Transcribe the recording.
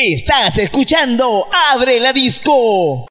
Estás escuchando Abre la Disco.